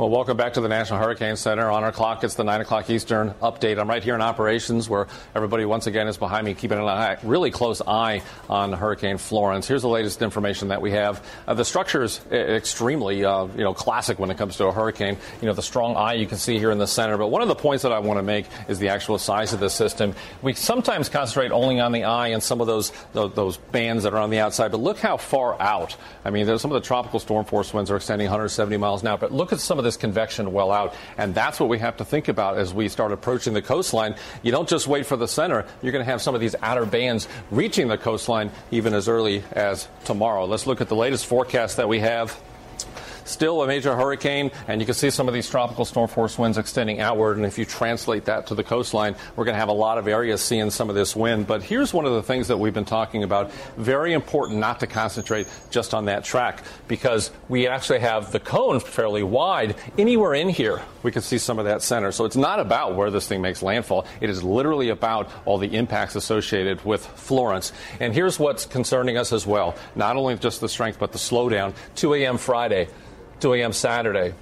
Well, welcome back to the National Hurricane Center. On our clock, it's the 9 o'clock Eastern update. I'm right here in operations where everybody once again is behind me, keeping an eye, really close eye on Hurricane Florence. Here's the latest information that we have. Uh, the structure is extremely, uh, you know, classic when it comes to a hurricane. You know, the strong eye you can see here in the center. But one of the points that I want to make is the actual size of the system. We sometimes concentrate only on the eye and some of those, those, those bands that are on the outside. But look how far out. I mean, some of the tropical storm force winds are extending 170 miles now. But look at some of the this convection well out. And that's what we have to think about as we start approaching the coastline. You don't just wait for the center. You're going to have some of these outer bands reaching the coastline even as early as tomorrow. Let's look at the latest forecast that we have still a major hurricane, and you can see some of these tropical storm force winds extending outward. And if you translate that to the coastline, we're going to have a lot of areas seeing some of this wind. But here's one of the things that we've been talking about. Very important not to concentrate just on that track because we actually have the cone fairly wide. Anywhere in here, we can see some of that center. So it's not about where this thing makes landfall. It is literally about all the impacts associated with Florence. And here's what's concerning us as well. Not only just the strength, but the slowdown. 2 a.m. Friday. 2 a.m. Saturday.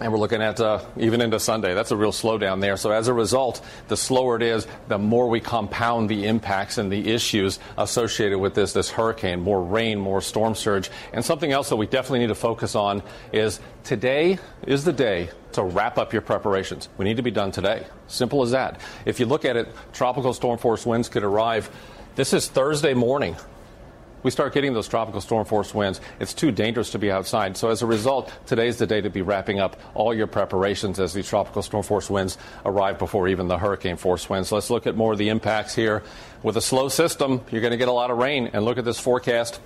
And we're looking at uh, even into Sunday. That's a real slowdown there. So as a result, the slower it is, the more we compound the impacts and the issues associated with this this hurricane. More rain, more storm surge, and something else that we definitely need to focus on is today is the day to wrap up your preparations. We need to be done today. Simple as that. If you look at it, tropical storm force winds could arrive. This is Thursday morning we start getting those tropical storm force winds, it's too dangerous to be outside. So as a result, today's the day to be wrapping up all your preparations as these tropical storm force winds arrive before even the hurricane force winds. Let's look at more of the impacts here. With a slow system, you're going to get a lot of rain. And look at this forecast.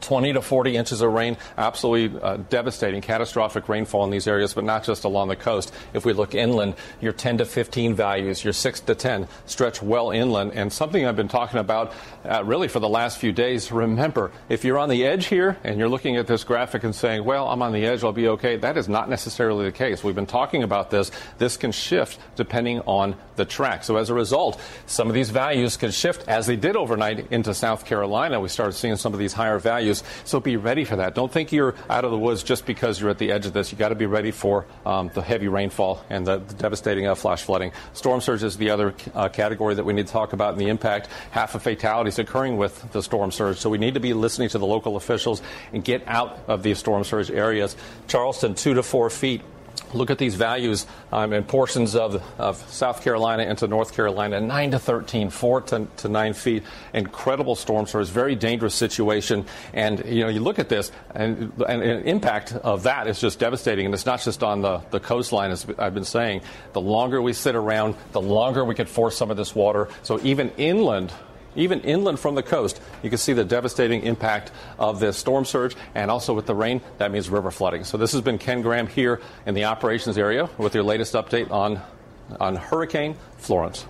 20 to 40 inches of rain, absolutely uh, devastating, catastrophic rainfall in these areas, but not just along the coast. If we look inland, your 10 to 15 values, your 6 to 10 stretch well inland. And something I've been talking about uh, really for the last few days, remember, if you're on the edge here and you're looking at this graphic and saying, well, I'm on the edge, I'll be okay, that is not necessarily the case. We've been talking about this. This can shift depending on the track. So as a result, some of these values can shift as they did overnight into South Carolina. We started seeing some of these higher values values. So be ready for that. Don't think you're out of the woods just because you're at the edge of this. You got to be ready for um, the heavy rainfall and the, the devastating uh, flash flooding. Storm surge is the other uh, category that we need to talk about and the impact. Half of fatalities occurring with the storm surge. So we need to be listening to the local officials and get out of these storm surge areas. Charleston, two to four feet look at these values um, in portions of, of South Carolina into North Carolina 9 to 13, 4 to, to 9 feet. Incredible storm surge, very dangerous situation. And, you know, you look at this, and, and impact of that is just devastating. And it's not just on the, the coastline, as I've been saying. The longer we sit around, the longer we could force some of this water. So even inland, even inland from the coast, you can see the devastating impact of this storm surge, and also with the rain, that means river flooding. So this has been Ken Graham here in the operations area with your latest update on, on Hurricane Florence.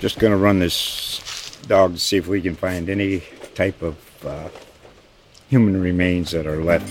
Just going to run this dog to see if we can find any type of uh, human remains that are left